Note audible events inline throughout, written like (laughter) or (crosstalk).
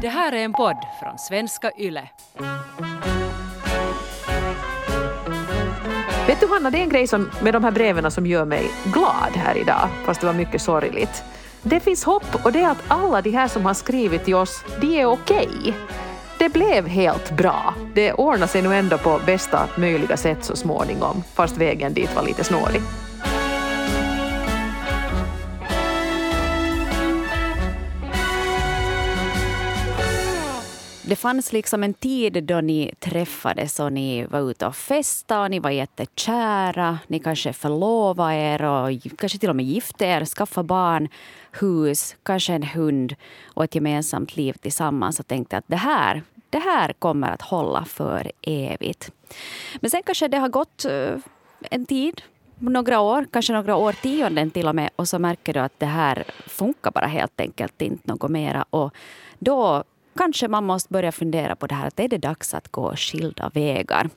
Det här är en podd från svenska YLE. Vet du Hanna, det är en grej som, med de här breven som gör mig glad här idag, fast det var mycket sorgligt. Det finns hopp och det är att alla de här som har skrivit till oss, de är okej. Okay. Det blev helt bra. Det ordnade sig nog ändå på bästa möjliga sätt så småningom, fast vägen dit var lite snårig. Det fanns liksom en tid då ni träffades och ni var ute och festade och ni var jättekära. Ni kanske förlovade er och kanske till och med gifte er, skaffade barn, hus, kanske en hund och ett gemensamt liv tillsammans och tänkte att det här, det här kommer att hålla för evigt. Men sen kanske det har gått eh, en tid, några år, kanske några årtionden till och med och så märker du att det här funkar bara helt enkelt inte något mera. Och då kanske man måste börja fundera på det här att är det dags att gå skilda vägar.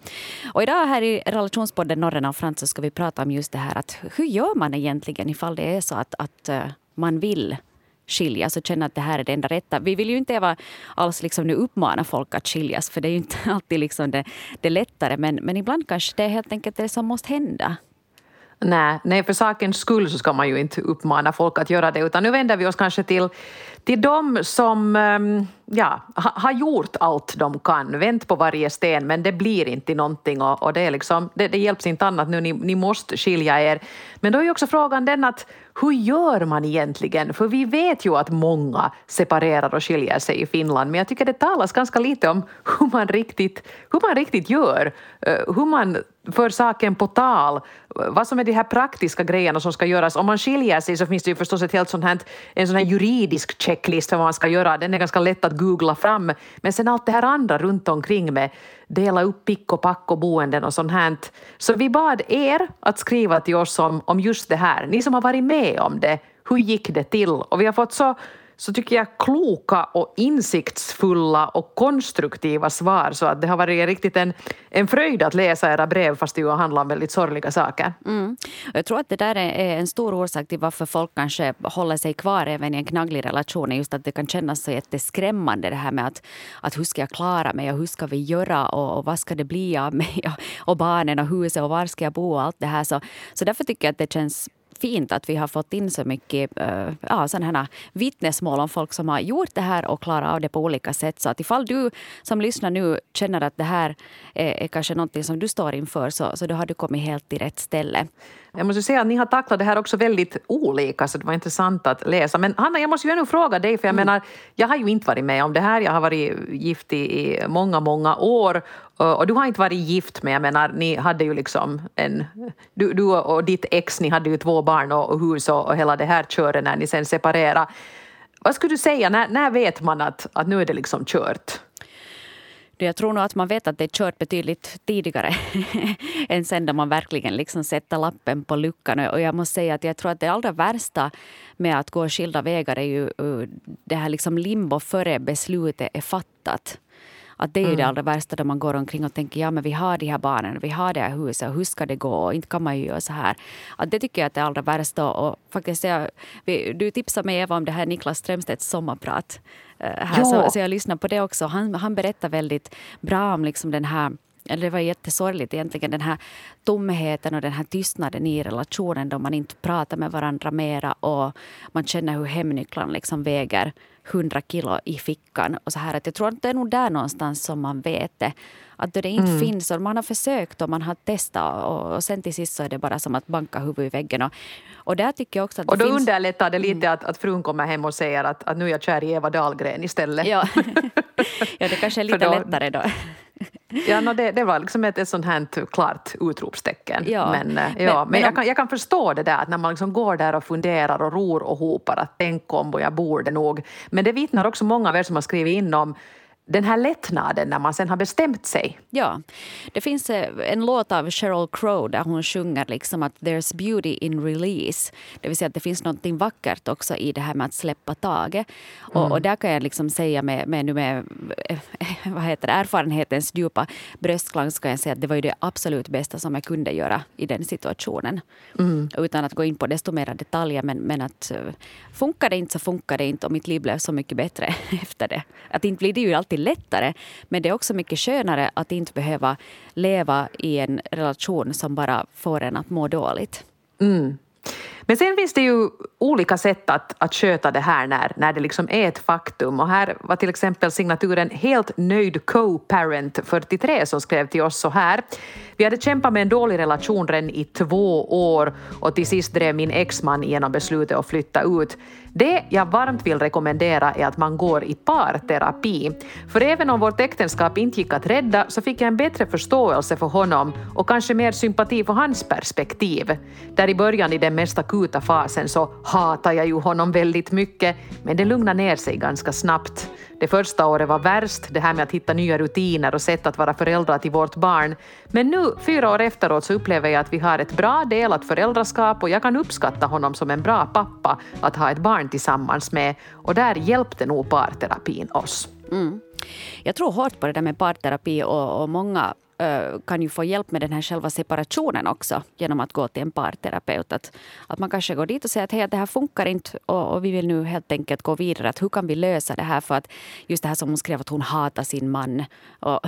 Och idag här i relationspodden Norren och Frans så ska vi prata om just det här att hur gör man egentligen ifall det är så att, att eh, man vill skiljas alltså och känna att det här är det enda rätta. Vi vill ju inte alls liksom nu uppmana folk att skiljas för det är ju inte (laughs) alltid liksom det, det lättare men, men ibland kanske det är helt enkelt det som måste hända. Nej, nej, för sakens skull så ska man ju inte uppmana folk att göra det utan nu vänder vi oss kanske till, till de som ehm, ja, har gjort allt de kan, vänt på varje sten men det blir inte någonting och, och det, är liksom, det, det hjälps inte annat nu, ni, ni måste skilja er. Men då är ju också frågan den att hur gör man egentligen? För vi vet ju att många separerar och skiljer sig i Finland men jag tycker det talas ganska lite om hur man riktigt, hur man riktigt gör, eh, hur man för saken på tal, vad som är de här praktiska grejerna som ska göras. Om man skiljer sig så finns det ju förstås ett helt sånt här, en sån här juridisk checklist för vad man ska göra. Den är ganska lätt att googla fram. Men sen allt det här andra runt omkring med dela upp pick och pack och boenden och sånt här. Så vi bad er att skriva till oss om, om just det här. Ni som har varit med om det, hur gick det till? Och vi har fått så så tycker jag kloka och insiktsfulla och konstruktiva svar så att det har varit riktigt en, en fröjd att läsa era brev fast det ju handlar om väldigt sorgliga saker. Mm. Jag tror att det där är en stor orsak till varför folk kanske håller sig kvar även i en knagglig relation. Just att det kan kännas så jätteskrämmande det här med att, att hur ska jag klara mig och hur ska vi göra och, och vad ska det bli av mig och, och barnen och huset och var ska jag bo och allt det här. Så, så därför tycker jag att det känns fint att vi har fått in så mycket äh, ja, sådana vittnesmål om folk som har gjort det här och klarat av det på olika sätt. Så att ifall du som lyssnar nu känner att det här är, är kanske någonting som du står inför så, så då har du kommit helt till rätt ställe. Jag måste säga att ni har tacklat det här också väldigt olika så det var intressant att läsa. Men Hanna, jag måste ju ännu fråga dig för jag mm. menar, jag har ju inte varit med om det här. Jag har varit gift i, många, många år och du har inte varit gift men jag menar, ni hade ju liksom en... Du, du och ditt ex, ni hade ju två barn och, hus och, och hela det här köret när ni sen separerade. Vad skulle du säga, när, när vet man att, att nu är det liksom kört? Jag tror nog att man vet att det är kört betydligt tidigare (laughs) än sen när man verkligen liksom sätter lappen på luckan. Och jag måste säga att jag tror att det allra värsta med att gå skilda vägar är ju eh, det här liksom limbo före beslutet är fattat. Att det är mm. det allra värsta då man går omkring och tänker ja men vi har de här barnen, vi har det här huset och hur ska det gå? Och inte kan man ju göra så här. Att det tycker jag att det är allra värsta. Och faktiskt, jag, du tipsade mig Eva om det här Niklas Strömstedts sommarprat. Uh, här, så, så jag lyssnade på det också. Han, han berättar väldigt bra om liksom den här eller det var jättesorgligt egentligen, den här tomheten och den här tystnaden i relationen då man inte pratar med varandra mera och man känner hur hemnycklarna liksom väger 100 kilo i fickan. Och så här, att jag tror att det är nog där någonstans som man vet det. Att det inte mm. finns och man har försökt och man har testat och, och sen till sist så är det bara som att banka huvudet i väggen. Och, och där tycker jag också att Och då finns... underlättar det lite mm. att, att frun kommer hem och säger att, att nu är jag kär i Eva Dahlgren istället. Ja, (laughs) ja det kanske är lite då, lättare då. Ja, no, det, det var liksom ett, ett sånt här klart utropstecken. Ja. Men, eh, ja, men, men jag, kan, jag kan förstå det där att när man liksom går där och funderar och ror och hopar att tänk om och jag borde nog. Men det vittnar också många av er som har skrivit in om den här lättnaden när man sen har bestämt sig. Ja, det finns eh, en låt av Sheryl Crow där hon sjunger liksom att there's beauty in release. Det vill säga att det finns något vackert också i det här med att släppa taget. Mm. Och, och, där kan jag liksom säga med, med, med eh, (laughs) vad heter det, erfarenhetens djupa bröstklang ska jag säga att det var ju det absolut bästa som jag kunde göra i den situationen. Mm. Utan att gå in på desto mer detaljer. Men, men att eh, funkar det inte så funkar det inte och mitt liv blev så mycket bättre (laughs) efter det. Att inte blir det ju alltid lättare men det är också mycket skönare att inte behöva leva i en relation som bara får en att må dåligt. Mm. Men sen finns det ju olika sätt att, att sköta det här när, när det liksom är ett faktum. Och här var till exempel signaturen Helt nöjd co-parent 43 som skrev till oss så här. Vi hade kämpat med en dålig relation redan i två år och till sist drev min exman igenom beslutet att flytta ut. Det jag varmt vill rekommendera är att man går i parterapi. För även om vårt äktenskap inte gick att rädda så fick jag en bättre förståelse för honom och kanske mer sympati för hans perspektiv. Där i början i den mest akuta fasen så hatar jag ju honom väldigt mycket men det lugnade ner sig ganska snabbt. Det första året var värst, det här med att hitta nya rutiner och sätt att vara föräldrar till vårt barn. Men nu, fyra år efteråt, så upplever jag att vi har ett bra delat föräldraskap och jag kan uppskatta honom som en bra pappa att ha ett barn tillsammans med. Och där hjälpte nog parterapin oss. Mm. Jag tror hårt på det där med parterapi och, och många kan ju få hjälp med den här själva separationen också genom att gå till en parterapeut. Att, att man kanske går dit och säger att hej, det här funkar inte och, och, vi vill nu helt enkelt gå vidare. Att hur kan vi lösa det här? För att just det här som hon skrev att hon hatar sin man. (laughs) Och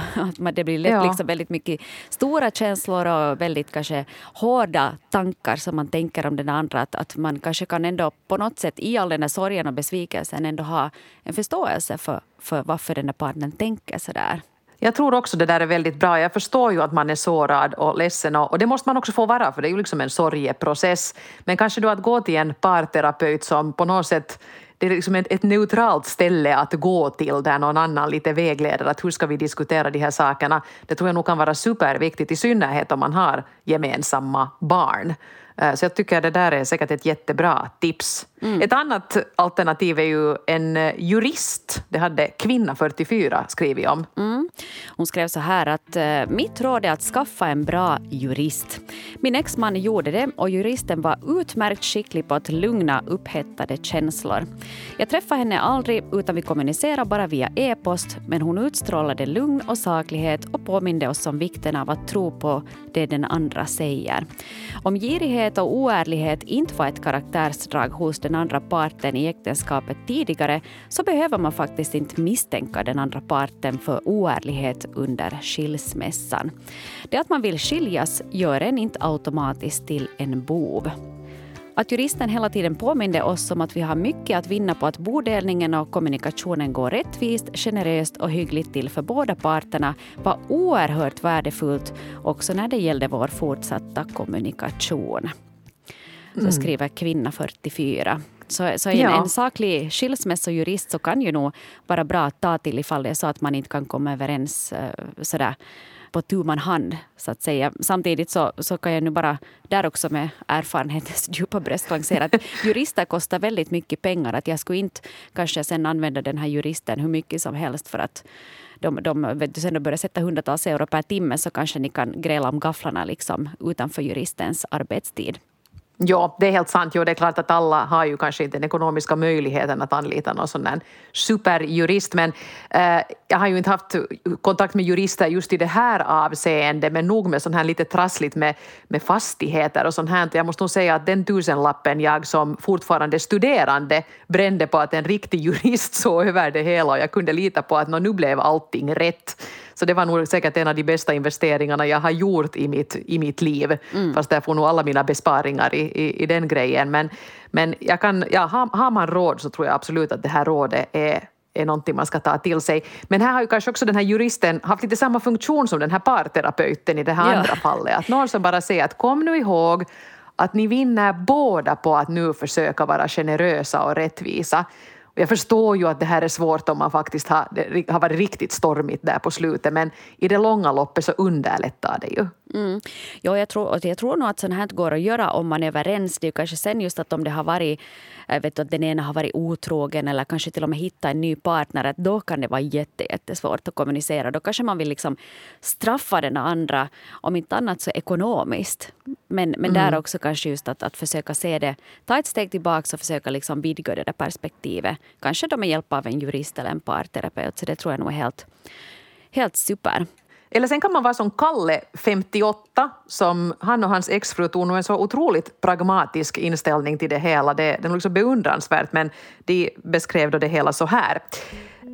att det blir lätt ja. liksom väldigt mycket stora känslor och väldigt kanske hårda tankar som man tänker om den andra. Att, att man kanske kan ändå på något sätt i all den här sorgen och besvikelsen ändå ha en förståelse för, för varför den där partnern tänker så där. Jag tror också det där är väldigt bra. Jag förstår ju att man är sårad och ledsen och, och det måste man också få vara för det är ju liksom en sorgeprocess. Men kanske då att gå till en parterapeut som på något sätt det är liksom ett, ett, neutralt ställe att gå till där någon annan lite vägleder att hur ska vi diskutera de här sakerna. Det tror jag nog kan vara superviktigt i synnerhet om man har gemensamma barn. Eh, så jag tycker det där är säkert ett jättebra tips. Mm. Ett annat alternativ är ju en eh, jurist. Det hade Kvinna 44 skrivit om. Mm. Hon skrev så här att eh, mitt råd är att skaffa en bra jurist. Min exman gjorde det och juristen var utmärkt skicklig på att lugna upphettade känslor. Jag träffade henne aldrig utan vi kommunicerade bara via e-post men hon utstrålade lugn och saklighet och påminde oss om vikten av att tro på det den andra säger. Om girighet och oärlighet inte var ett karaktärsdrag hos den andra parten i äktenskapet tidigare så behöver man faktiskt inte misstänka den andra parten för oärlighet under skilsmässan. Det att man vill skiljas gör en inte automatiskt till en bov. Att juristen hela tiden påminde oss om att vi har mycket att vinna på att bodelningen och kommunikationen går rättvist, generöst och hyggligt till för båda parterna var oerhört värdefullt också när det gällde vår fortsatta kommunikation. Så mm. skriver kvinna 44. Så, så en, ja. en saklig skilsmässojurist så kan ju nog vara bra att ta till ifall det är så att man inte kan komma överens uh, sådär på tu man hand, så att säga. Samtidigt så, så kan jag nu bara där också med erfarenhetens (laughs) djupa bröstklang säga att jurister kostar väldigt mycket pengar. Att jag skulle inte kanske sen använda den här juristen hur mycket som helst för att de, de vet du, sen börjar sätta hundratals euro per timme så kanske ni kan gräla om gafflarna liksom utanför juristens arbetstid. Ja, det är helt sant. Jo, det är klart att alla har ju kanske inte den ekonomiska möjligheten att anlita någon sån där superjurist. Men eh, jag har ju inte haft kontakt med jurister just i det här avseendet, men nog med sånt här lite trassligt med, med fastigheter och sånt här. Jag måste nog säga att den tusenlappen jag som fortfarande studerande brände på att en riktig jurist (laughs) såg över det hela och jag kunde lita på att nu blev allting rätt. Så det var nog säkert en av de bästa investeringarna jag har gjort i mitt, i mitt liv. Mm. Fast jag får nog alla mina besparingar i, i, i den grejen. Men, men jag kan, ja, har, har man råd så tror jag absolut att det här rådet är är någonting man ska ta till sig. Men här har ju kanske också den här juristen haft lite samma funktion som den här parterapeuten i det här ja. andra fallet. Att någon som bara säger att kom nu ihåg att ni vinner båda på att nu försöka vara generösa och rättvisa. Jag förstår ju att det här är svårt om man faktiskt har, har varit riktigt stormigt där på slutet men i det långa loppet så underlättar det ju. Mm. Jo, jag, tror, jag tror nog att sånt här går att göra om man är överens. Det är kanske sen just att om det har varit vet du, att den ena har varit otrogen eller kanske till och med hittat en ny partner, att då kan det vara jätte, jättesvårt att kommunicera. Då kanske man vill liksom straffa den andra, om inte annat så ekonomiskt. Men, men mm. där också kanske just att, att försöka se det, ta ett steg tillbaka och försöka liksom vidga det där perspektivet. Kanske då med hjälp av en jurist eller en parterapeut. Så det tror jag nog är helt, helt super. Eller sen kan man vara som Kalle, 58, som han och hans exfru tog nog en så otroligt pragmatisk inställning till det hela. Det, det är liksom beundransvärt, men de beskrev då det hela så här.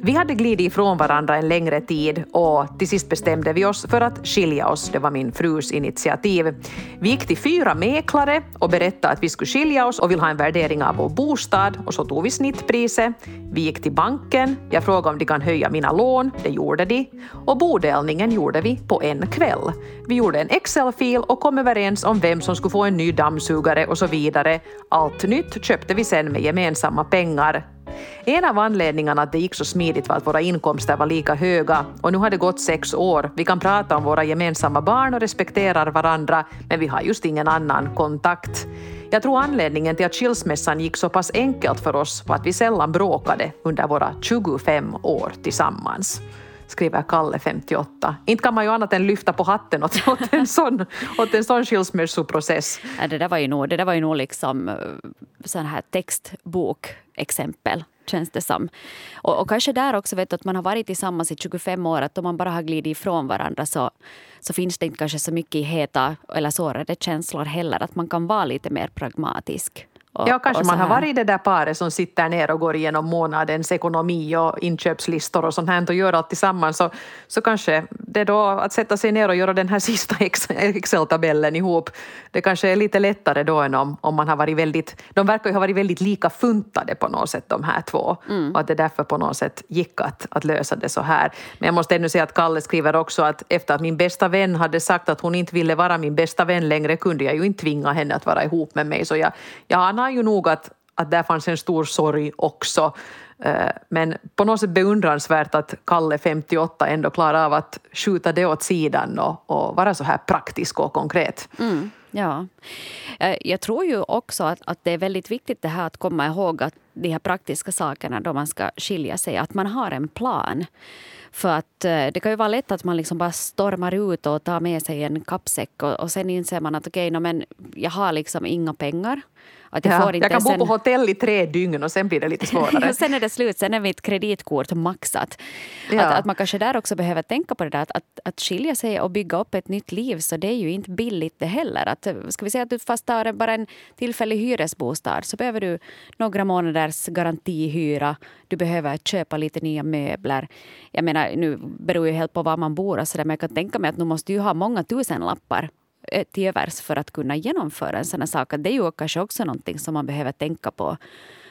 Vi hade glidit ifrån varandra en längre tid och till sist bestämde vi oss för att skilja oss. Det var min frus initiativ. Vi gick till fyra mäklare och berättade att vi skulle skilja oss och vill ha en värdering av vår bostad och så tog vi snittpriset. Vi gick till banken. Jag frågade om de kan höja mina lån. Det gjorde de. Och bodelningen gjorde vi på en kväll. Vi gjorde en Excel-fil och kom överens om vem som skulle få en ny dammsugare och så vidare. Allt nytt köpte vi sen med gemensamma pengar. En av anledningarna att det gick så smidigt var att våra inkomster var lika höga och nu har det gått sex år. Vi kan prata om våra gemensamma barn och respekterar varandra men vi har just ingen annan kontakt. Jag tror anledningen till att skilsmässan gick så pass enkelt för oss var att vi sällan bråkade under våra 25 år tillsammans skriver Kalle, 58. Inte kan man ju annat än lyfta på hatten åt, åt en sån, åt en sån skilsmässoprocess. Ja, det där var ju nog, det där var ju nog liksom eh, sån här textbokexempel känns det som. Och, och, kanske där också vet du, att man har varit tillsammans i 25 år, att om man bara har glidit ifrån varandra så, så finns det inte kanske så mycket heta eller sårade känslor heller. Att man kan vara lite mer pragmatisk. Och, ja, kanske man har varit det där paret som sitter ner och går igenom månadens ekonomi och inköpslistor och sånt här och gör allt tillsammans. Så, så kanske det då att sätta sig ner och göra den här (laughs) sista Excel-tabellen ihop, det kanske är lite lättare då än om, om man har varit väldigt, de verkar ju ha varit väldigt lika funtade på något sätt de här två mm. och att det därför på något sätt gick att, att lösa det så här. Men jag måste ännu säga att Kalle skriver också att efter att min bästa vän hade sagt att hon inte ville vara min bästa vän längre kunde jag ju inte tvinga henne att vara ihop med mig så jag, jag anar ju nog att, att där fanns en stor sorg också. Eh, men på något sätt beundransvärt att Kalle, 58, ändå klarar av att skjuta det åt sidan och, och vara så här praktisk och konkret. Mm, ja. Eh, jag tror ju också att, att det är väldigt viktigt det här att komma ihåg att de här praktiska sakerna då man ska skilja sig, att man har en plan. För att eh, det kan ju vara lätt att man liksom bara stormar ut och tar med sig en kappsäck och, och sen inser man att okej, okay, no, men jag har liksom inga pengar. Att jag, ja, får inte jag kan bo på hotell i tre dygn och sen blir det lite (laughs) svårare. sen är det slut, sen är mitt kreditkort maxat. Ja. Att, att man kanske där också behöver tänka på det där att, att, att skilja sig och bygga upp ett nytt liv så det är ju inte billigt det heller. Att, ska vi säga att du fast tar bara en tillfällig hyresbostad så behöver du några månaders garantihyra. Du behöver köpa lite nya möbler. Jag menar, nu beror ju helt på var man bor och så där, men jag kan tänka mig att nu måste du ha många tusenlappar Eh, till övers för att kunna genomföra en sån här sak. Det är ju kanske också någonting som man behöver tänka på.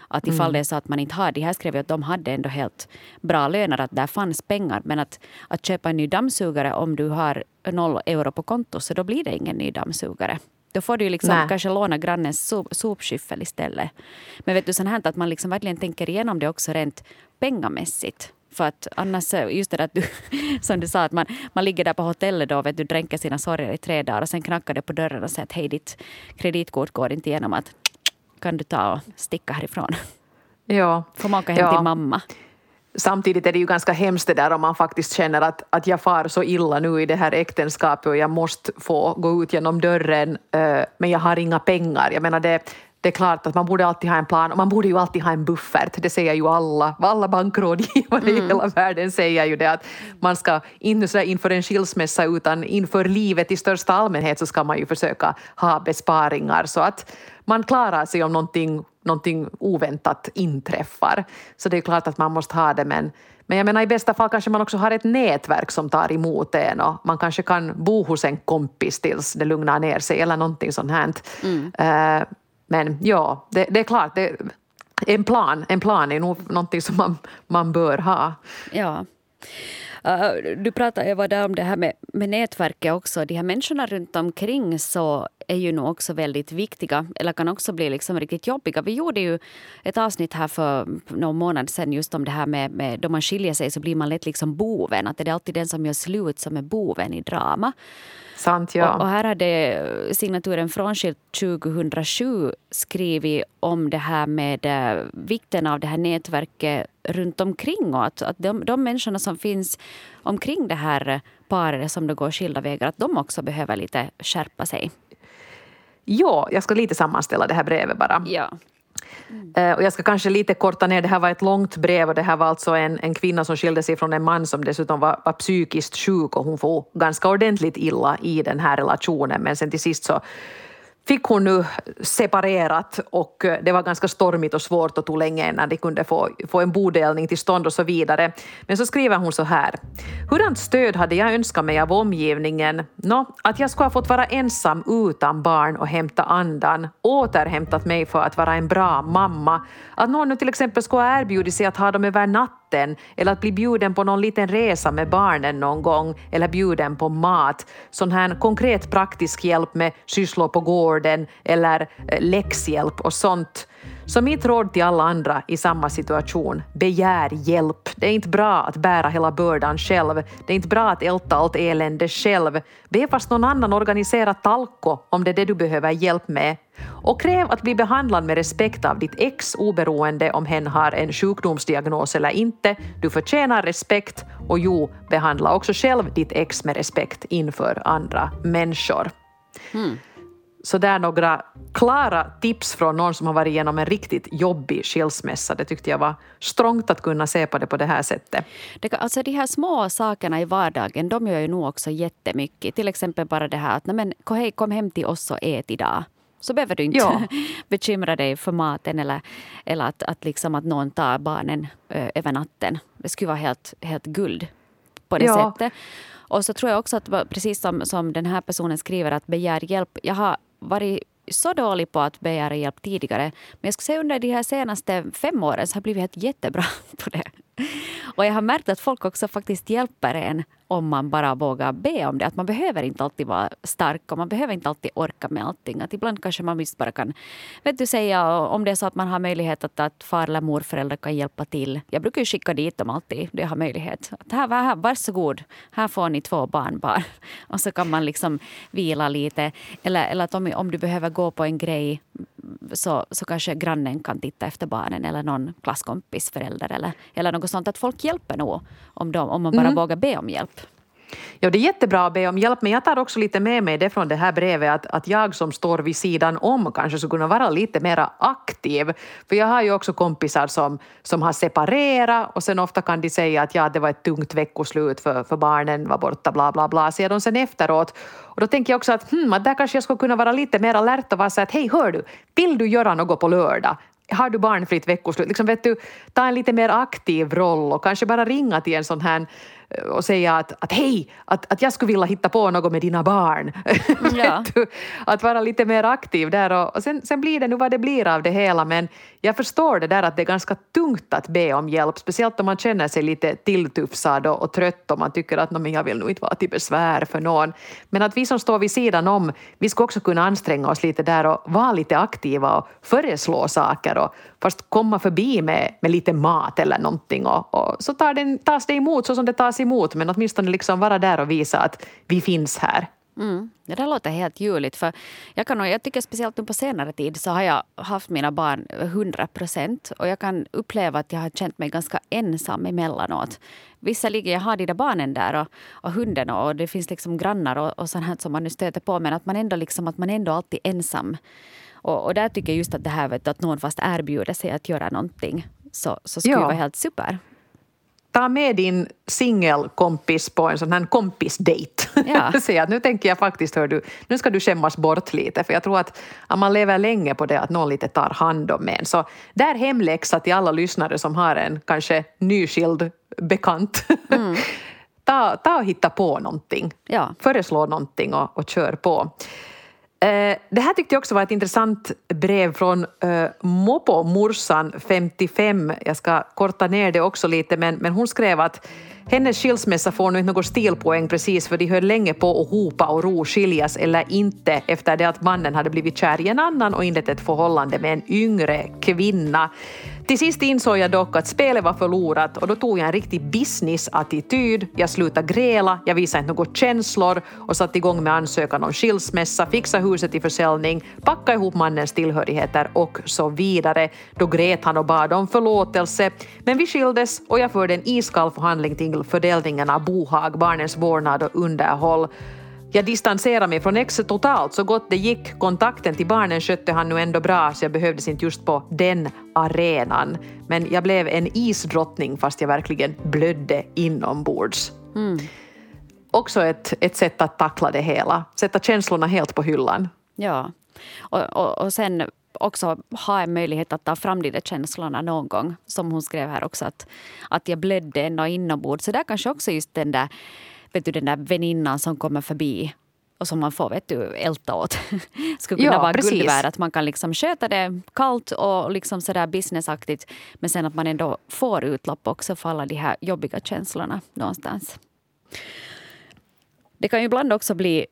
Att ifall mm. det är så att man inte har, de här skrev ju att de hade ändå helt bra löner, att där fanns pengar. Men att, att köpa en ny dammsugare om du har noll euro på konto, så då blir det ingen ny dammsugare. Då får du liksom kanske låna grannens sop, sopskyffel istället. Men vet du, sånt här att man liksom verkligen tänker igenom det också rent pengamässigt. För att annars, just det där att du, (laughs) som du sa, att man, man ligger där på hotellet då, vet du, dränker sina sorger i tre dagar och sen knackar det på dörren och säger att hej, ditt kreditkort går inte igenom. Att, kan du ta och sticka härifrån? Ja. Får man åka hem ja. till mamma? Samtidigt är det ju ganska hemskt det där om man faktiskt känner att, att jag far så illa nu i det här äktenskapet och jag måste få gå ut genom dörren eh, men jag har inga pengar. Jag menar det, det är klart att man borde alltid ha en plan och man borde ju alltid ha en buffert. Det säger ju alla, alla bankrådgivare mm. i hela världen säger ju det att man ska inte så inför en skilsmässa utan inför livet i största allmänhet så ska man ju försöka ha besparingar så att man klarar sig om någonting, någonting oväntat inträffar. Så det är klart att man måste ha det men men jag menar i bästa fall kanske man också har ett nätverk som tar emot en och man kanske kan bo hos en kompis tills det lugnar ner sig eller någonting sånt här. Mm. Uh, men ja, det, det är klart, det, en, plan, en plan är nog någonting som man, man bör ha. Ja. Uh, du pratade Eva där om det här med, med nätverket också. De här människorna runt omkring så är ju nog också väldigt viktiga eller kan också bli liksom riktigt jobbiga. Vi gjorde ju ett avsnitt här för någon månad sedan just om det här med, med då man skiljer sig så blir man lätt liksom boven. Att det är alltid den som gör slut som är boven i drama. Sant, ja. Och, och, här hade signaturen Frånskilt 2007 skrivit om det här med uh, vikten av det här nätverket runt omkring och att, att de, de människorna som finns omkring det här paret som då går skilda vägar, att de också behöver lite skärpa sig. Ja, jag ska lite sammanställa det här brevet bara. Ja. Mm. Eh, och jag ska kanske lite korta ner, det här var ett långt brev och det här var alltså en, en kvinna som skilde sig från en man som dessutom var, var psykiskt sjuk och hon får ganska ordentligt illa i den här relationen men sen till sist så fick hon nu separerat och eh, det var ganska stormigt och svårt och tog länge innan de kunde få, få en bodelning till stånd och så vidare. Men så skriver hon så här. Hurdant stöd hade jag önskat mig av omgivningen? Nå, att jag skulle ha fått vara ensam utan barn och hämta andan, återhämtat mig för att vara en bra mamma. Att någon nu till exempel skulle ha erbjudit sig att ha dem över natten natten eller att bli bjuden på någon liten resa med barnen någon gång eller bjuden på mat. Sån här konkret praktisk hjälp med sysslor på gården eller eh, läxhjälp och sånt. Så mitt råd till alla andra i samma situation, begär hjälp. Det är inte bra att bära hela bördan själv. Det är inte bra att älta allt elände själv. Be fast någon annan organisera talko om det är det du behöver hjälp med. Och kräv att bli behandlad med respekt av ditt ex oberoende om hen har en sjukdomsdiagnos eller inte. Du förtjänar respekt och jo, behandla också själv ditt ex med respekt inför andra människor. Mm. Så där några klara tips från någon som har varit igenom en riktigt jobbig skilsmässa. Det tyckte jag var strångt att kunna se på det på det här sättet. Det, alltså de här små sakerna i vardagen, de gör ju nog också jättemycket. Till exempel bara det här att men, hej, kom hem till oss och ät idag så behöver du inte ja. (laughs) bekymra dig för maten eller, eller att, att, liksom att någon tar barnen ö, över natten. Det skulle vara helt, helt guld på det ja. sättet. Och så tror jag också att precis som, som den här personen skriver att begär hjälp. Jag har varit så dålig på att begära hjälp tidigare. Men jag skulle säga under de här senaste fem åren så har jag blivit helt jättebra (laughs) på det. Och jag har märkt att folk också faktiskt hjälper en om man bara vågar be om det. Att man behöver inte alltid vara stark och man behöver inte alltid orka med allting. Att ibland kanske man visst bara kan vet du, säga om det är så att man har möjlighet att, att far eller morföräldrar kan hjälpa till. Jag brukar ju skicka dit dem alltid det har möjlighet. Att här, här, varsågod, här får ni två barnbarn. (laughs) Och så kan man liksom vila lite. Eller, eller att om, om du behöver gå på en grej så, så kanske grannen kan titta efter barnen eller någon klasskompis förälder eller, eller något sånt. Att folk hjälper nog om, de, om man bara mm. vågar be om hjälp. Ja, det är jättebra att be om hjälp, men jag tar också lite med mig det från det här brevet att, att jag som står vid sidan om kanske skulle kunna vara lite mer aktiv. För jag har ju också kompisar som, som har separerat och sen ofta kan de säga att ja, det var ett tungt veckoslut för, för barnen var borta, bla bla bla, ser de sen efteråt. Och då tänker jag också att, hmm, att där kanske jag skulle kunna vara lite mer alert och vara så att hej, hör du, vill du göra något på lördag? har du barnfritt veckoslut, liksom vet du, ta en lite mer aktiv roll och kanske bara ringa till en sån här och säga att, att hej, att, att jag skulle vilja hitta på något med dina barn. Ja. (laughs) att vara lite mer aktiv där och, och sen, sen blir det nu vad det blir av det hela men jag förstår det där att det är ganska tungt att be om hjälp, speciellt om man känner sig lite tilltufsad och, och trött och man tycker att men jag vill nog inte vara till besvär för någon. Men att vi som står vid sidan om, vi ska också kunna anstränga oss lite där och vara lite aktiva och föreslå saker och fast komma förbi med, med lite mat eller någonting och, och så tar den, tas det emot så som det tas emot men åtminstone liksom vara där och visa att vi finns här. Mm. Det där låter helt ljuvligt. För jag, kan, jag tycker speciellt nu på senare tid så har jag haft mina barn 100 procent. Och jag kan uppleva att jag har känt mig ganska ensam emellanåt. Visserligen jag har de där barnen där och, och hunden och det finns liksom grannar och, och sånt här som man nu stöter på. Men att man ändå, liksom, att man ändå alltid ensam. Och, och där tycker jag just att det här vet, att någon fast erbjuder sig att göra någonting så, så skulle ja. vara helt super ta med din singelkompis på (laughs) en sån här kompisdejt. Ja. Säg att nu tänker jag faktiskt, hör du, nu ska du skämmas bort lite för jag tror att, att man lever länge på det att någon lite tar hand om en. Så där hemläxa till alla lyssnare som har en kanske nyskild bekant. Mm. (laughs) ta, ta och hitta på någonting. Ja. Föreslå någonting och, och kör på. Eh, det här tyckte jag också var ett intressant brev från uh, Mopo-morsan 55. Jag ska korta ner det också lite, men, men hon skrev att hennes skilsmässa får nu inte någon stilpoäng precis för de höll länge på att hopa och ro, skiljas eller inte efter det att mannen hade blivit kär i en annan och inlett ett förhållande med en yngre kvinna. Till sist insåg jag dock att spelet var förlorat och då tog jag en riktig business-attityd. Jag slutade gräla, jag visade inte några känslor och satte igång med ansökan om skilsmässa, fixa huset i försäljning, packa ihop mannens tillhörigheter och så vidare. Då grät han och bad om förlåtelse. Men vi skildes och jag förde en iskall förhandling till fördelningen av bohag, barnens vårdnad och underhåll. Jag distanserade mig från exet totalt så gott det gick. Kontakten till barnen skötte han nu ändå bra så jag behövdes inte just på den arenan. Men jag blev en isdrottning fast jag verkligen blödde inombords. Mm. Också ett, ett sätt att tackla det hela, sätta känslorna helt på hyllan. Ja, och, och, och sen också ha en möjlighet att ta fram de där känslorna någon gång. Som hon skrev här också, att, att jag blödde ändå inombords. Så där kanske också just den där vet du, den där väninnan som kommer förbi och som man får vet du, älta åt. (laughs) skulle kunna ja, vara precis. guld värd. Att man kan liksom sköta det kallt och liksom sådär businessaktigt men sen att man ändå får utlopp också för alla de här jobbiga känslorna någonstans. Det kan ju ibland också bli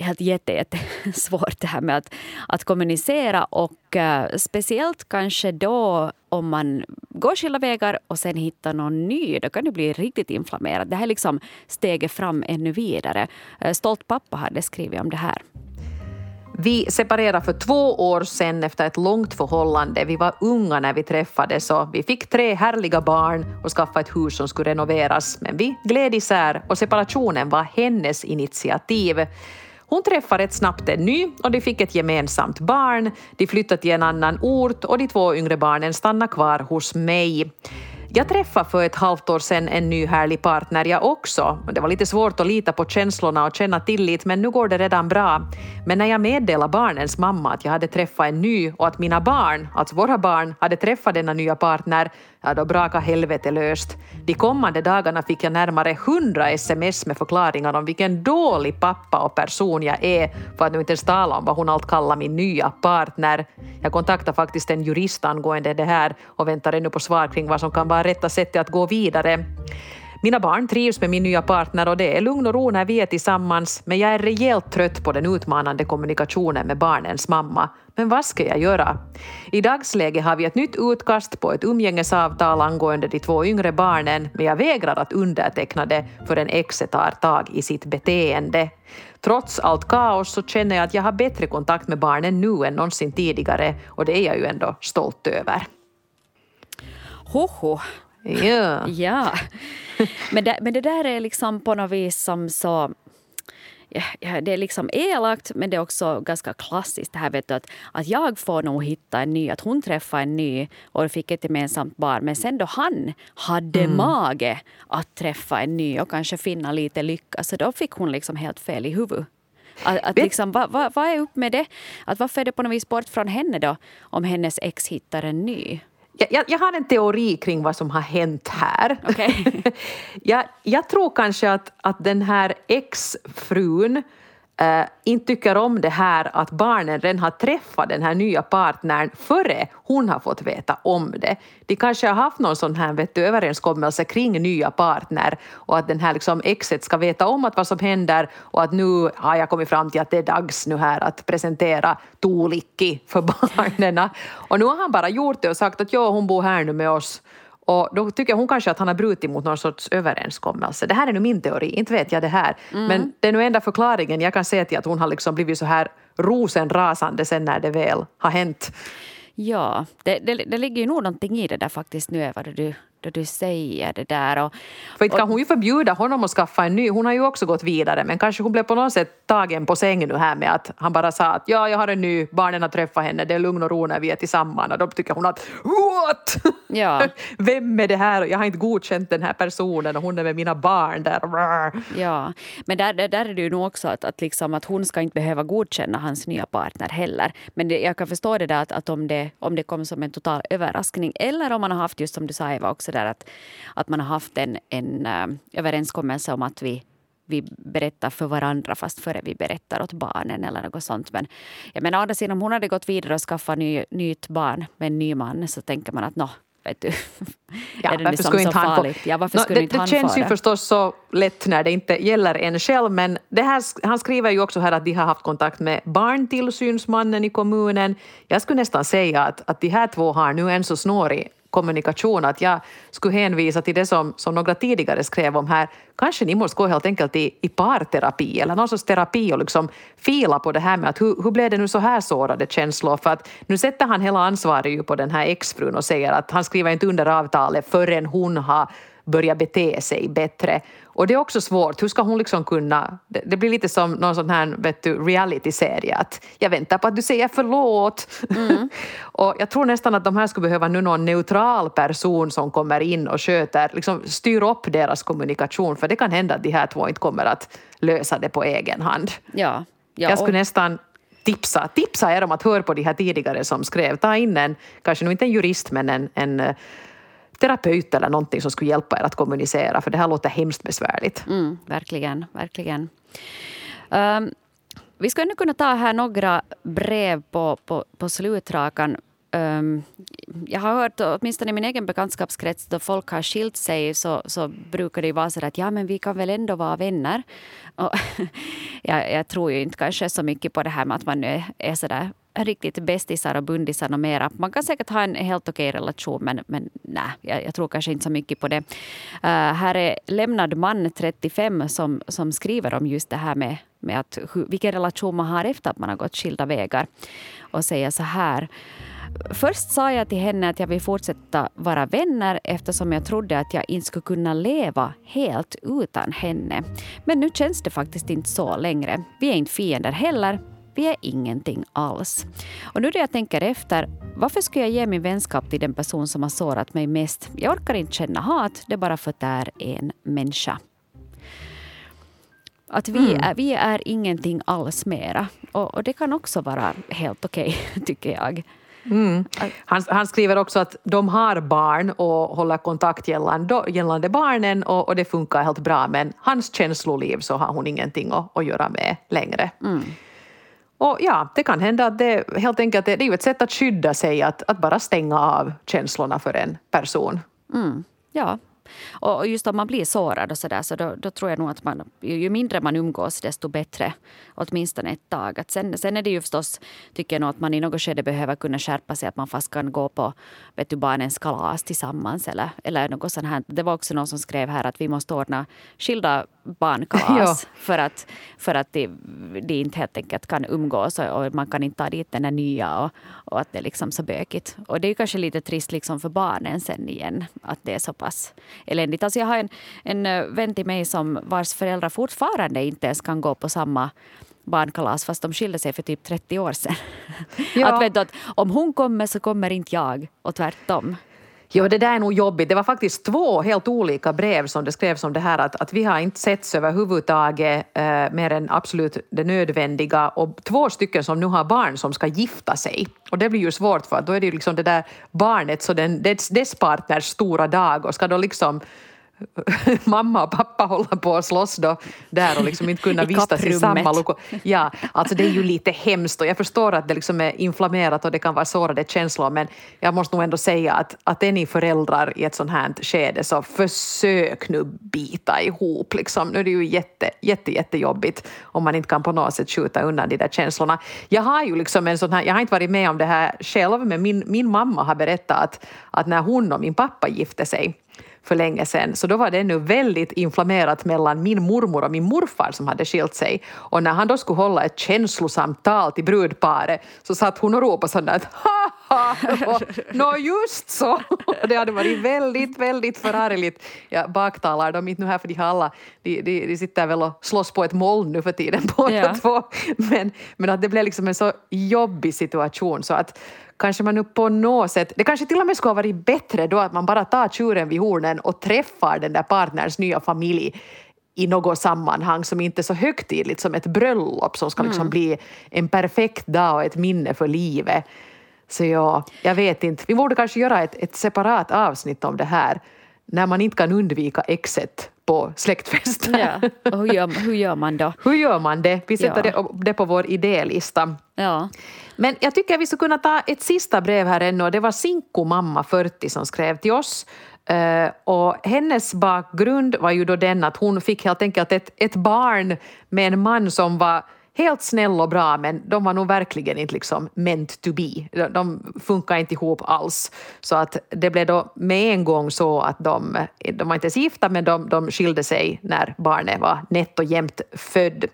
helt jätte, jätte svårt det här med att, att kommunicera och eh, speciellt kanske då om man går skilda vägar och sen hittar någon ny, då kan det bli riktigt inflammerat. Det här är liksom steget fram ännu vidare. Eh, stolt pappa hade skrivit om det här. Vi separerade för två år sedan efter ett långt förhållande. Vi var unga när vi träffades och vi fick tre härliga barn och skaffade ett hus som skulle renoveras. Men vi gled isär och separationen var hennes initiativ. Hon träffade rätt snabbt en ny och de fick ett gemensamt barn. De flyttade till en annan ort och de två yngre barnen stannade kvar hos mig. Jag träffade för ett halvt år sedan en ny härlig partner jag också. Det var lite svårt att lita på känslorna och känna tillit men nu går det redan bra. Men när jag meddelade barnens mamma att jag hade träffat en ny och att mina barn, alltså våra barn, hade träffat denna nya partner ja då brakade helvete löst. De kommande dagarna fick jag närmare hundra sms med förklaringar om vilken dålig pappa och person jag är, för att nu inte ens tala om vad hon allt kallar min nya partner. Jag kontaktade faktiskt en jurist angående det här och väntar ännu på svar kring vad som kan vara rätta sättet att gå vidare. Mina barn trivs med min nya partner och det är lugn och ro när vi är tillsammans, men jag är rejält trött på den utmanande kommunikationen med barnens mamma. Men vad ska jag göra? I dagsläget har vi ett nytt utkast på ett umgängesavtal angående de två yngre barnen, men jag vägrar att underteckna det förrän exet tar tag i sitt beteende. Trots allt kaos så känner jag att jag har bättre kontakt med barnen nu än någonsin tidigare och det är jag ju ändå stolt över. Hoho. Ja. ja. Men, det, men det där är liksom på något vis som så ja, det är liksom elakt men det är också ganska klassiskt. Det här vet du, att, att jag får nog hitta en ny, att hon träffade en ny och fick ett gemensamt barn. Men sen då han hade mm. mage att träffa en ny och kanske finna lite lycka så då fick hon liksom helt fel i huvudet. Att, att liksom, vad, vad, vad är upp med det? Att varför är det på något vis bort från henne då om hennes ex hittar en ny? Jag, jag, har en teori kring vad som har hänt här. Okay. (laughs) jag, jag tror kanske att, att den här exfrun äh, inte tycker om det här att barnen redan har träffat den här nya partnern före hon har fått veta om det. De kanske har haft någon sån här vet du, överenskommelse kring nya partner och att den här liksom exet ska veta om att vad som händer och att nu har jag kommit fram till att det är dags nu här att presentera Tuulikki för barnen. (laughs) Och nu har han bara gjort det och sagt att ja, hon bor här nu med oss och då tycker hon kanske att han har brutit mot någon sorts överenskommelse. Det här är nu min teori, inte vet jag det här. Mm. Men det är nog enda förklaringen jag kan se till att hon har liksom blivit så här rosenrasande sen när det väl har hänt. Ja, det, det, det ligger ju nog någonting i det där faktiskt nu Eva, du, då du säger det där. Och, För inte kan hon ju förbjuda honom att skaffa en ny. Hon har ju också gått vidare men kanske hon blev på något sätt tagen på sängen nu här med att han bara sa att ja, jag har en ny, barnen har träffat henne, det är lugn och ro när vi är tillsammans. Och då tycker hon att what? Ja. (laughs) Vem är det här? Jag har inte godkänt den här personen och hon är med mina barn där. Ja, men där, där, är det ju nog också att, att, liksom, att hon ska inte behöva godkänna hans nya partner heller. Men det, jag kan förstå det där att, att om, det, om det kom som en total överraskning eller om man har haft just som du sa Eva också där att, att man har haft en, en uh, överenskommelse om att vi vi berättar för varandra fast före vi berättar åt barnen eller något sånt. Men jag menar, å andra sidan, om hon hade gått vidare och skaffat ny, nytt barn med en ny man så tänker man att nå, vet du, (laughs) ja, är det liksom så farligt? Ja, varför no, skulle det, inte det han känns få ju det? förstås så lätt när det inte gäller en själv men det här, han skriver ju också här att de har haft kontakt med barntillsynsmannen i kommunen. Jag skulle nästan säga att, att de här två har nu en så snårig kommunikation att jag skulle hänvisa till det som, som några tidigare skrev om här. Kanske ni måste gå helt enkelt i, i parterapi eller någon sorts terapi och liksom fila på det här med att hur, hur blev det nu så här sårade känslor? För att nu sätter han hela ansvaret ju på den här exfrun och säger att han skriver inte under avtalet förrän hon har börjat bete sig bättre. Och det är också svårt, hur ska hon liksom kunna... Det, blir lite som någon sån här vet du, reality-serie att jag väntar på att du säger förlåt. Mm. (laughs) och jag tror nästan att de här skulle behöva nu någon neutral person som kommer in och sköter, liksom styr upp deras kommunikation för det kan hända att de här två inte kommer att lösa det på egen hand. Ja, ja, jag skulle och- nästan tipsa, tipsa er om att höra på de här tidigare som skrev. Ta in en, kanske nu inte en jurist men en, en eh, terapeut eller någonting som skulle hjälpa er att kommunicera för det här låter hemskt besvärligt. Mm, verkligen, verkligen. Um, vi ska nu kunna ta här några brev på, på, på slutrakan. Um, ehm, jag har hört, åtminstone i min egen bekantskapskrets, då folk har skilt sig så, så brukar det vara så att ja, men vi kan väl ändå vara vänner. Och (laughs) jag, jag tror ju inte kanske så mycket på det här med att man nu är, är så där riktigt bästisar och bundisar och mera. Man kan säkert ha en helt okej relation men, men nej, jag, jag tror kanske inte så mycket på det. Uh, här är lämnad man 35 som, som skriver om just det här med, med att, hur, vilken relation man har efter att man har gått skilda vägar. Och säger så här. Först sa jag till henne att jag vill fortsätta vara vänner eftersom jag trodde att jag inte skulle kunna leva helt utan henne. Men nu känns det faktiskt inte så längre. Vi är inte fiender heller. Vi är ingenting alls. Och nu när jag tänker efter, varför skulle jag ge min vänskap till den person som har sårat mig mest? Jag orkar inte känna hat, det bara förtär en människa. Att vi, är, vi är ingenting alls mera. Och, och det kan också vara helt okej, (laughs) tycker jag. Mm. Han, han, skriver också att de har barn och håller kontakt gällande, gällande barnen och, och, det funkar helt bra men hans känsloliv så har hon ingenting att, att göra med längre. Mm. Och ja, det kan hända att det helt enkelt det är ju ett sätt att skydda sig att, att bara stänga av känslorna för en person. Mm. Ja, och just om man blir sårad och så där, så då, då, tror jag nog att man, ju mindre man umgås desto bättre. Åtminstone ett tag. Att sen, sen är det ju förstås, tycker jag nog, att man i något skede behöver kunna skärpa sig. Att man fast kan gå på vet du, barnens kalas tillsammans. Eller, eller något sånt här. Det var också någon som skrev här att vi måste ordna skilda barnkalas. För att, för att de, de inte helt enkelt kan umgås och, och man kan inte ta dit den där nya. Och, och att det är liksom så bökigt. Och det är kanske lite trist liksom för barnen sen igen. Att det är så pass eländigt. Alltså jag har en, en eh, vän till mig som vars föräldrar fortfarande inte ens kan gå på samma barnkalas fast de skilde sig för typ 30 år sedan. (laughs) Ja. Att, vet du, att om hon kommer så kommer inte jag och tvärtom. Jo, det där är nog jobbigt. Det var faktiskt två helt olika brev som det skrevs om det här att, att vi har inte setts överhuvudtaget eh, mer än absolut det nödvändiga och två stycken som nu har barn som ska gifta sig. Och det blir ju svårt för att då är det ju liksom det där barnet och den, dess, dess partners stora dag och ska då liksom (laughs) mamma och pappa hålla på att slåss då där och liksom inte kunna I vistas i samma lokal. Ja, alltså det är ju lite hemskt och jag förstår att det liksom är inflammerat och det kan vara sårade känslor men jag måste nog ändå säga att, att är ni föräldrar i ett sånt här skede så försök nu bita ihop liksom. Nu är det ju jätte, jätte, jättejobbigt om man inte kan på något sätt skjuta undan de där känslorna. Jag har ju liksom en sån här, jag har inte varit med om det här själv men min, min mamma har berättat att, att när hon och min pappa gifte sig för länge sedan. Så då var det ännu väldigt inflammerat mellan min mormor och min morfar som hade skilt sig. Och när han då skulle hålla ett känslosamt tal till brudparet så satt hon och ropade sådär att ha, och, nå just så! Det hade varit väldigt, väldigt förargligt. Jag baktalar dem inte nu här för de har alla, de, de, de sitter väl och slåss på ett moln nu för tiden båda Ja. två. Men, men att det blev liksom en så jobbig situation så att kanske man nu på något sätt, det kanske till och med skulle ha varit bättre då att man bara tar tjuren vid hornen och träffar den där partners nya familj i något sammanhang som inte är så högtidligt som ett bröllop som ska liksom bli en perfekt dag och ett minne för livet. Så ja, jag vet inte. Vi borde kanske göra ett, ett separat avsnitt om det här. när man inte kan undvika exet på släktfester. Ja. Och hur, gör, hur gör man då? Hur gör man det? Vi sätter Ja. det, det på vår idélista. Ja. Men jag tycker att vi skulle kunna ta ett sista brev här ännu och det var Sinko mamma 40 som skrev till oss. Eh, och hennes bakgrund var ju då den att hon fick helt enkelt ett, ett barn med en man som var helt snäll och bra men de var nog verkligen inte liksom meant to be. De, de funkar inte ihop alls. Så att det blev då med en gång så att de, de var inte ens gifta men de, de skilde sig när barnet var nätt och jämnt född.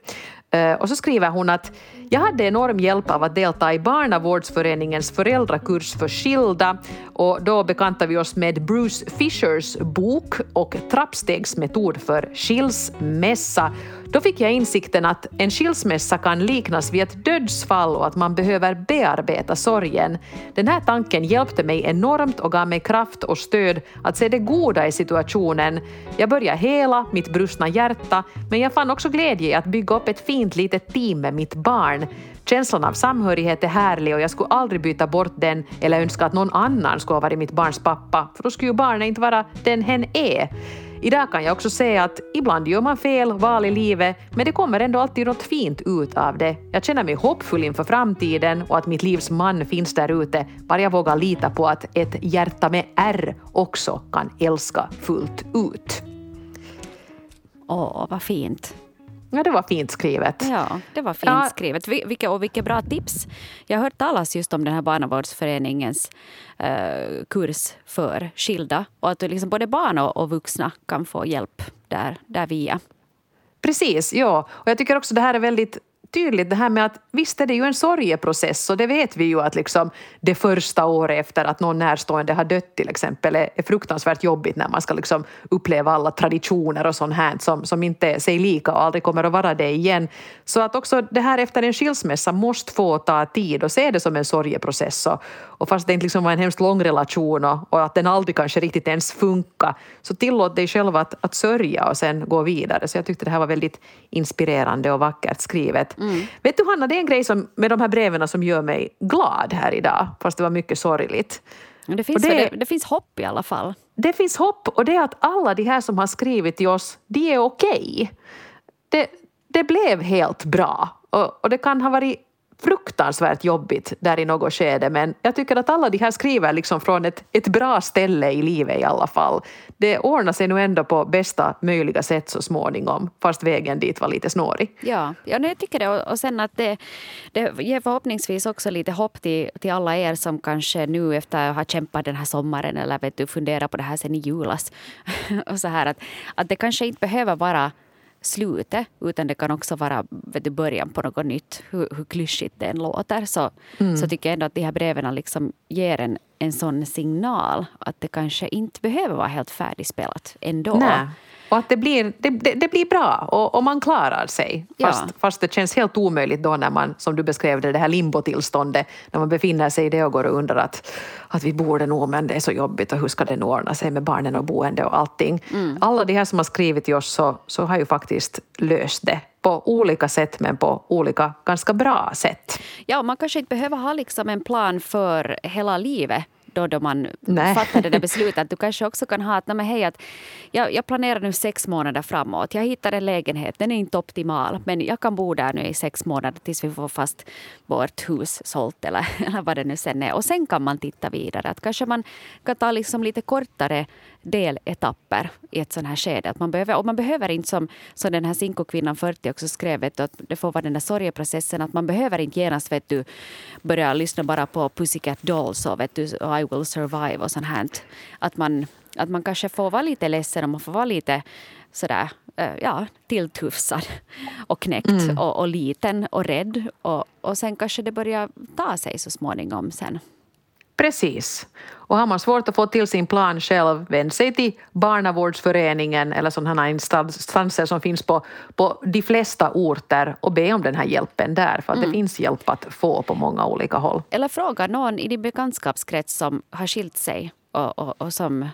Eh, och så skriver hon att jag hade enorm hjälp av att delta i Barnavårdsföreningens föräldrakurs för skilda och då bekantade vi oss med Bruce Fishers bok och trappstegsmetod för skilsmässa. Då fick jag insikten att en skilsmässa kan liknas vid ett dödsfall och att man behöver bearbeta sorgen. Den här tanken hjälpte mig enormt och gav mig kraft och stöd att se det goda i situationen. Jag började hela mitt brustna hjärta, men jag fann också glädje i att bygga upp ett fint litet team med mitt barn. Känslan av samhörighet är härlig och jag skulle aldrig byta bort den eller önska att någon annan skulle ha varit mitt barns pappa, för då skulle ju barnet inte vara den hen är. Idag kan jag också säga att ibland gör man fel val i livet, men det kommer ändå alltid något fint ut av det. Jag känner mig hoppfull inför framtiden och att mitt livs man finns där ute, bara jag vågar lita på att ett hjärta med R också kan älska fullt ut. Åh, vad fint. Ja, det var fint skrivet. Ja, det var fint Ja. skrivet. Vi- Vilka, och vilka bra tips. Jag har hört talas just om den här Barnavårdsföreningens eh, kurs för skilda och att liksom både barn och, och vuxna kan få hjälp där, där via. Precis, ja. Och jag tycker också det här är väldigt tydligt det här med att visst är det ju en sorgeprocess och det vet vi ju att liksom det första året efter att någon närstående har dött till exempel är är fruktansvärt jobbigt när man ska liksom uppleva alla traditioner och sånt här som, som inte är sig lika och aldrig kommer att vara det igen. Så att också det här efter en skilsmässa måste få ta tid och se det som en sorgeprocess och, och fast det inte liksom var en hemskt lång relation och, och att den aldrig kanske riktigt ens funkar så tillåt dig själv att, att sörja och sen gå vidare. Så jag tyckte det här var väldigt inspirerande och vackert skrivet. Vet du Hanna, det är en grej som, med de här breven som gör mig glad här idag, fast det var mycket sorgligt. Det, finns, det- det, det finns hopp i alla fall. Det finns hopp och det är att alla de här som har skrivit till oss, de är okej. Det, det blev helt bra och, och det kan ha varit fruktansvärt jobbigt där i något skede men jag tycker att alla de här skriver liksom från ett, ett bra ställe i livet i alla fall. Det ordnar sig nu ändå på bästa möjliga sätt så småningom fast vägen dit var lite snårig. Ja, ja jag tycker det. Och, och sen att det, det ger förhoppningsvis också lite hopp till, till alla er som kanske nu efter att ha kämpat den här sommaren eller vet du, funderar på det här sen i julas. (laughs) och så här att, att det kanske inte behöver vara slutet utan det kan också vara vet du, början på något nytt. Hur, hur klyschigt det än låter så, så tycker jag ändå att de här breven liksom ger en, en sån signal att det kanske inte behöver vara helt färdigspelat ändå. Nej. Och att det blir, det, det, det blir bra och, och man klarar sig. Ja. Fast, fast det känns helt omöjligt då när man, som du beskrev det, det här limbotillståndet, när man befinner sig i det och går och undrar att, att vi borde nog, men det är så jobbigt och hur ska det nu ordna sig med barnen och boende och allting. Alla de här som har skrivit till oss så, så har ju faktiskt löst det på olika sätt men på olika ganska bra sätt. Ja, man kanske inte behöver ha liksom en plan för hela livet då, då man Nej. fattar det (laughs) beslutet. Du kanske också kan ha att, men hej, att jag, jag planerar nu sex månader framåt. Jag hittar en lägenhet, den är inte optimal, men jag kan bo där nu i sex månader tills vi får fast vårt hus sålt eller, (laughs) eller vad det nu sen är. Och sen kan man titta vidare. Att kanske man kan ta liksom lite kortare deletapper i ett sånt här skede. Att man behöver, och man behöver inte som, som den här Sinko-kvinnan 40 också skrev, vet du, att det får vara den där sorgeprocessen. Att man behöver inte genast vet du, börja lyssna bara på Pussycat Dolls och vet du, I will survive och sånt här. Att man, att man kanske får vara lite ledsen och man får vara lite sådär, eh, ja, tilltufsad och knäckt och, och liten och rädd. Och, och sen kanske det börjar ta sig så småningom sen. Precis. Och har man svårt att få till sin plan själv, vänd sig till Barnavårdsföreningen eller sådana instanser som finns på, på de flesta orter och be om den här hjälpen där, för att det finns hjälp att få på många olika håll. Eller fråga någon i din bekantskapskrets som har skilt sig och, och, och som uh,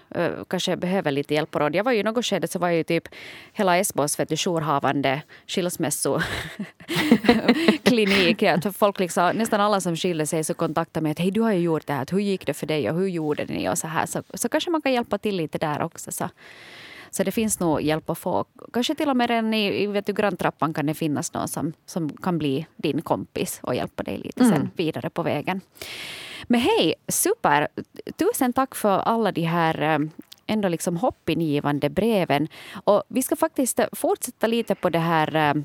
kanske behöver lite hjälp och råd. Jag var ju i något skede så var ju typ hela Esbos jourhavande skilsmässoklinik. (laughs) folk liksom, nästan alla som skilde sig så kontaktade mig att hej du har ju gjort det här, hur gick det för dig och hur gjorde ni och så här. Så, så kanske man kan hjälpa till lite där också. Så. Så det finns nog hjälp att få. Kanske till och med redan i, i vet du, granntrappan kan det finnas någon som, som kan bli din kompis och hjälpa dig lite mm. sen vidare på vägen. Men hej, super! Tusen tack för alla de här eh, ändå liksom hoppingivande breven. Och vi ska faktiskt fortsätta lite på det här eh,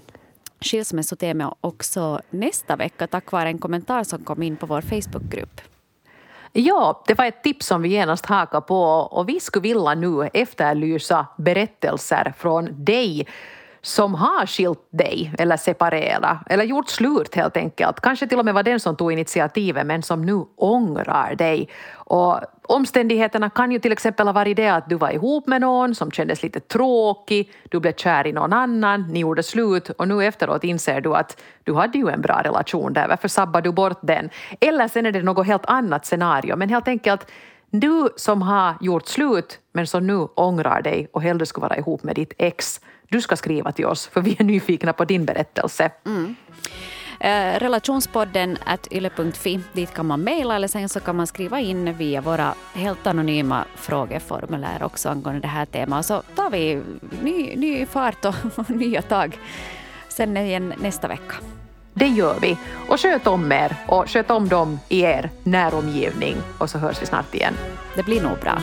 skilsmässotemat också nästa vecka tack vare en kommentar som kom in på vår Facebookgrupp. Ja, det var ett tips som vi genast hakade på. Och vi skulle vilja nu efterlysa berättelser från dig som har skilt dig eller separerat eller gjort slut helt enkelt. Kanske till och med var den som tog initiativet men som nu ångrar dig. Och omständigheterna kan ju till exempel ha varit det att du var ihop med någon som kändes lite tråkig, du blev kär i någon annan, ni gjorde slut och nu efteråt inser du att du hade ju en bra relation där, varför sabbade du bort den? Eller sen är det något helt annat scenario, men helt enkelt du som har gjort slut men som nu ångrar dig och hellre skulle vara ihop med ditt ex du ska skriva till oss, för vi är nyfikna på din berättelse. Mm. Eh, relationspodden at yle.fi. Dit kan man mejla eller sen så kan man skriva in via våra helt anonyma frågeformulär också angående det här temat. Så tar vi ny, ny fart och (laughs) nya tag sen igen nästa vecka. Det gör vi. Och sköt om er och sköt om dem i er näromgivning och så hörs vi snart igen. Det blir nog bra.